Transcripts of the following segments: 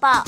报。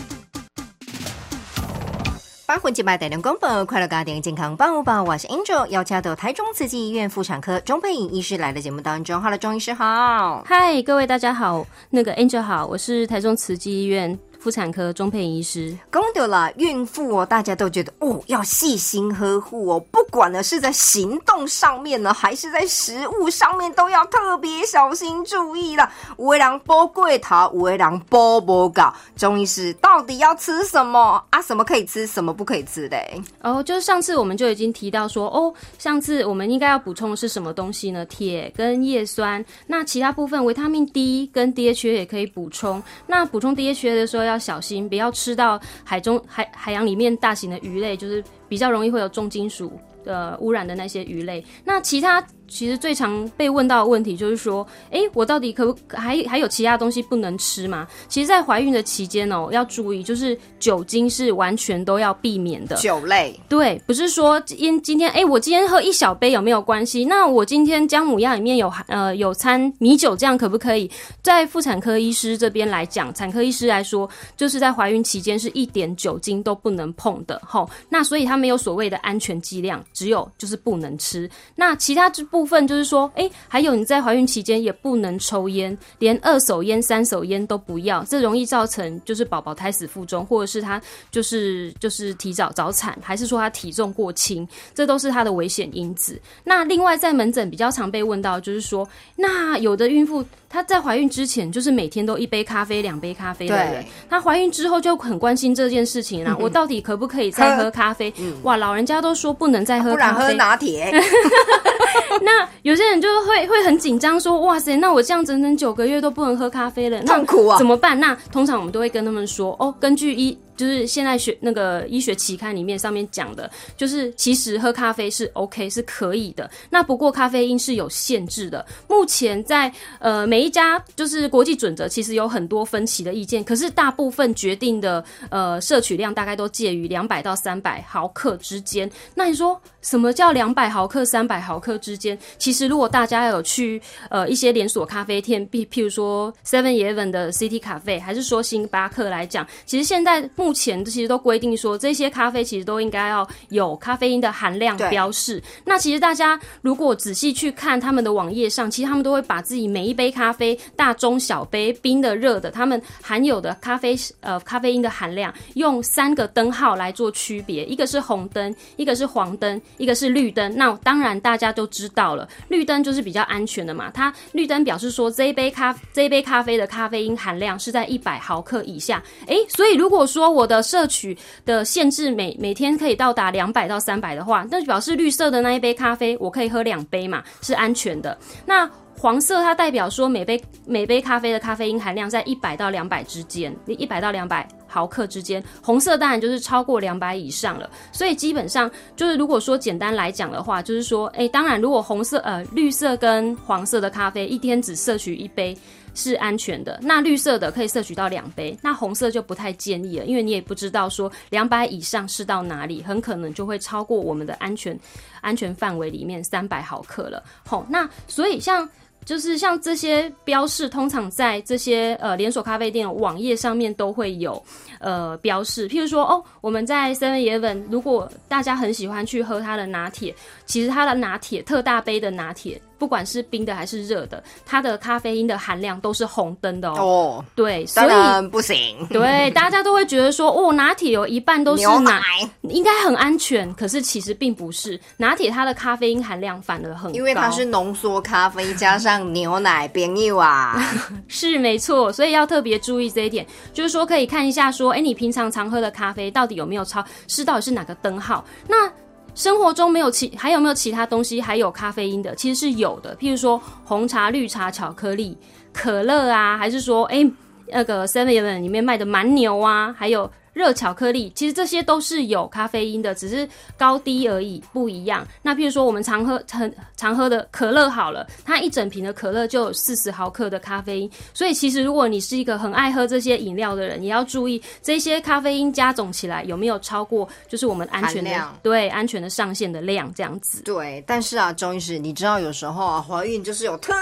八魂祭拜带量公报，快乐家庭健康帮我报，我是 Angel，邀请到台中慈济医院妇产科钟佩颖医师来的节目当中。Hello，钟医师好。嗨，各位大家好，那个 Angel 好，我是台中慈济医院。妇产科钟佩医师，公得了，孕妇哦，大家都觉得哦，要细心呵护哦，不管呢是在行动上面呢，还是在食物上面，都要特别小心注意了。五位郎波贵桃，五位郎波波搞，钟医师到底要吃什么啊？什么可以吃，什么不可以吃的？哦，就是上次我们就已经提到说，哦，上次我们应该要补充的是什么东西呢？铁跟叶酸，那其他部分维他命 D 跟 DHA 也可以补充。那补充 DHA 的时候要。要小心，不要吃到海中海海洋里面大型的鱼类，就是比较容易会有重金属的污染的那些鱼类。那其他。其实最常被问到的问题就是说，哎，我到底可不还还有其他东西不能吃吗？其实，在怀孕的期间哦，要注意，就是酒精是完全都要避免的。酒类对，不是说今今天哎，我今天喝一小杯有没有关系？那我今天姜母鸭里面有呃有掺米酒，这样可不可以？在妇产科医师这边来讲，产科医师来说，就是在怀孕期间是一点酒精都不能碰的。吼，那所以它没有所谓的安全剂量，只有就是不能吃。那其他之部。部分就是说，哎，还有你在怀孕期间也不能抽烟，连二手烟、三手烟都不要，这容易造成就是宝宝胎死腹中，或者是他就是就是提早早产，还是说他体重过轻，这都是他的危险因子。那另外在门诊比较常被问到，就是说，那有的孕妇。她在怀孕之前就是每天都一杯咖啡、两杯咖啡的人，她怀孕之后就很关心这件事情啦。我到底可不可以再喝咖啡？哇，老人家都说不能再喝咖啡，喝拿铁。那有些人就会会很紧张，说哇塞，那我这样整整九个月都不能喝咖啡了，痛苦啊，怎么办？那通常我们都会跟他们说，哦，根据医。就是现在学那个医学期刊里面上面讲的，就是其实喝咖啡是 OK 是可以的。那不过咖啡因是有限制的。目前在呃每一家就是国际准则，其实有很多分歧的意见。可是大部分决定的呃摄取量大概都介于两百到三百毫克之间。那你说什么叫两百毫克、三百毫克之间？其实如果大家有去呃一些连锁咖啡店，譬譬如说 Seven Eleven 的 City 咖啡，还是说星巴克来讲，其实现在目前其实都规定说，这些咖啡其实都应该要有咖啡因的含量标示。那其实大家如果仔细去看他们的网页上，其实他们都会把自己每一杯咖啡大、中、小杯、冰的、热的，他们含有的咖啡呃咖啡因的含量，用三个灯号来做区别，一个是红灯，一个是黄灯，一个是绿灯。那当然大家都知道了，绿灯就是比较安全的嘛。它绿灯表示说这一杯咖这一杯咖啡的咖啡因含量是在一百毫克以下。诶，所以如果说我的摄取的限制每每天可以到达两百到三百的话，那就表示绿色的那一杯咖啡我可以喝两杯嘛，是安全的。那黄色它代表说每杯每杯咖啡的咖啡因含量在一百到两百之间，一百到两百毫克之间。红色当然就是超过两百以上了。所以基本上就是如果说简单来讲的话，就是说，哎，当然如果红色呃绿色跟黄色的咖啡一天只摄取一杯。是安全的，那绿色的可以摄取到两杯，那红色就不太建议了，因为你也不知道说两百以上是到哪里，很可能就会超过我们的安全安全范围里面三百毫克了。好，那所以像就是像这些标示，通常在这些呃连锁咖啡店网页上面都会有呃标示，譬如说哦，我们在 Seven Eleven，如果大家很喜欢去喝它的拿铁，其实它的拿铁特大杯的拿铁。不管是冰的还是热的，它的咖啡因的含量都是红灯的哦。对，所以不行。对，大家都会觉得说，哦，拿铁有一半都是牛奶，应该很安全。可是其实并不是，拿铁它的咖啡因含量反而很高，因为它是浓缩咖啡加上牛奶冰一啊。是没错，所以要特别注意这一点，就是说可以看一下说，哎，你平常常喝的咖啡到底有没有超，是到底是哪个灯号？那生活中没有其还有没有其他东西还有咖啡因的？其实是有的，譬如说红茶、绿茶、巧克力、可乐啊，还是说哎那个 Seven Eleven 里面卖的蛮牛啊，还有。热巧克力其实这些都是有咖啡因的，只是高低而已，不一样。那譬如说我们常喝、常常喝的可乐好了，它一整瓶的可乐就有四十毫克的咖啡因。所以其实如果你是一个很爱喝这些饮料的人，也要注意这些咖啡因加总起来有没有超过就是我们安全的对安全的上限的量这样子。对，但是啊，钟医师，你知道有时候啊，怀孕就是有特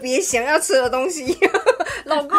别想要吃的东西，老公，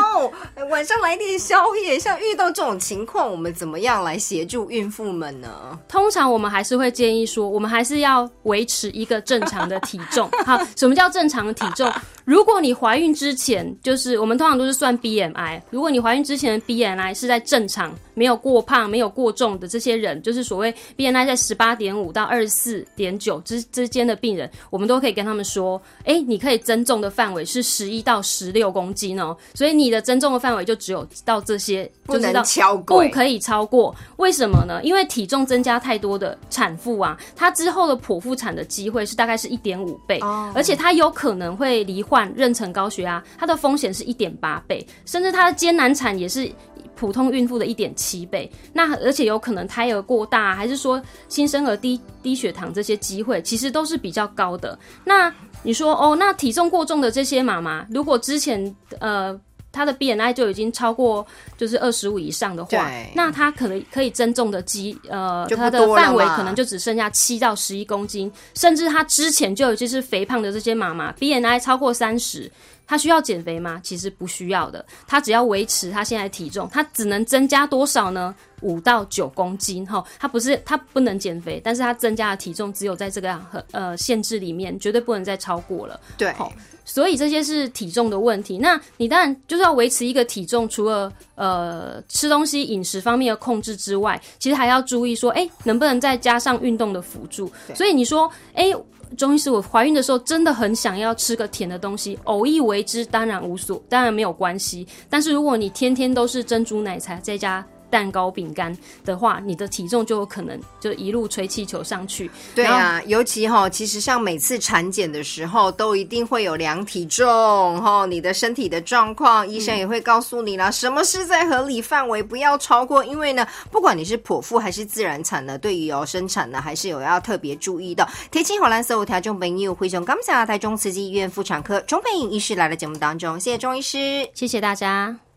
晚上来点宵夜。像遇到这种情况，我们怎么样来协助孕妇们呢？通常我们还是会建议说，我们还是要维持一个正常的体重。好，什么叫正常的体重？如果你怀孕之前，就是我们通常都是算 BMI。如果你怀孕之前的 BMI 是在正常，没有过胖、没有过重的这些人，就是所谓 BMI 在十八点五到二十四点九之之间的病人，我们都可以跟他们说，哎，你可以增重的范围是十一到十六公斤哦。所以你的增重的范围就只有到这些，不能超过，不可以超过。为什么呢？因为体重增加太多的产妇啊，她之后的剖腹产的机会是大概是一点五倍，而且她有可能会罹患。妊娠高血压，它的风险是一点八倍，甚至它的艰难产也是普通孕妇的一点七倍。那而且有可能胎儿过大，还是说新生儿低低血糖这些机会，其实都是比较高的。那你说哦，那体重过重的这些妈妈，如果之前呃。他的 BNI 就已经超过就是二十五以上的话，那他可能可以增重的肌呃，它的范围可能就只剩下七到十一公斤，甚至他之前就已经是肥胖的这些妈妈，BNI 超过三十，他需要减肥吗？其实不需要的，他只要维持他现在体重，他只能增加多少呢？五到九公斤哈，他不是他不能减肥，但是他增加的体重只有在这个呃限制里面，绝对不能再超过了。对。所以这些是体重的问题。那你当然就是要维持一个体重，除了呃吃东西饮食方面的控制之外，其实还要注意说，哎，能不能再加上运动的辅助？所以你说，哎，中医师，我怀孕的时候真的很想要吃个甜的东西，偶一为之当然无所，当然没有关系。但是如果你天天都是珍珠奶茶在家。蛋糕、饼干的话，你的体重就有可能就一路吹气球上去。对啊，尤其哈，其实像每次产检的时候，都一定会有量体重哈，你的身体的状况，医生也会告诉你啦，什么是在合理范围，不要超过。因为呢，不管你是剖腹还是自然产呢，对于哦生产呢，还是有要特别注意的。贴清好蓝色五条中朋友，灰熊刚下台中慈济医院妇产科钟培颖医师来了节目当中，谢谢钟医师，谢谢大家。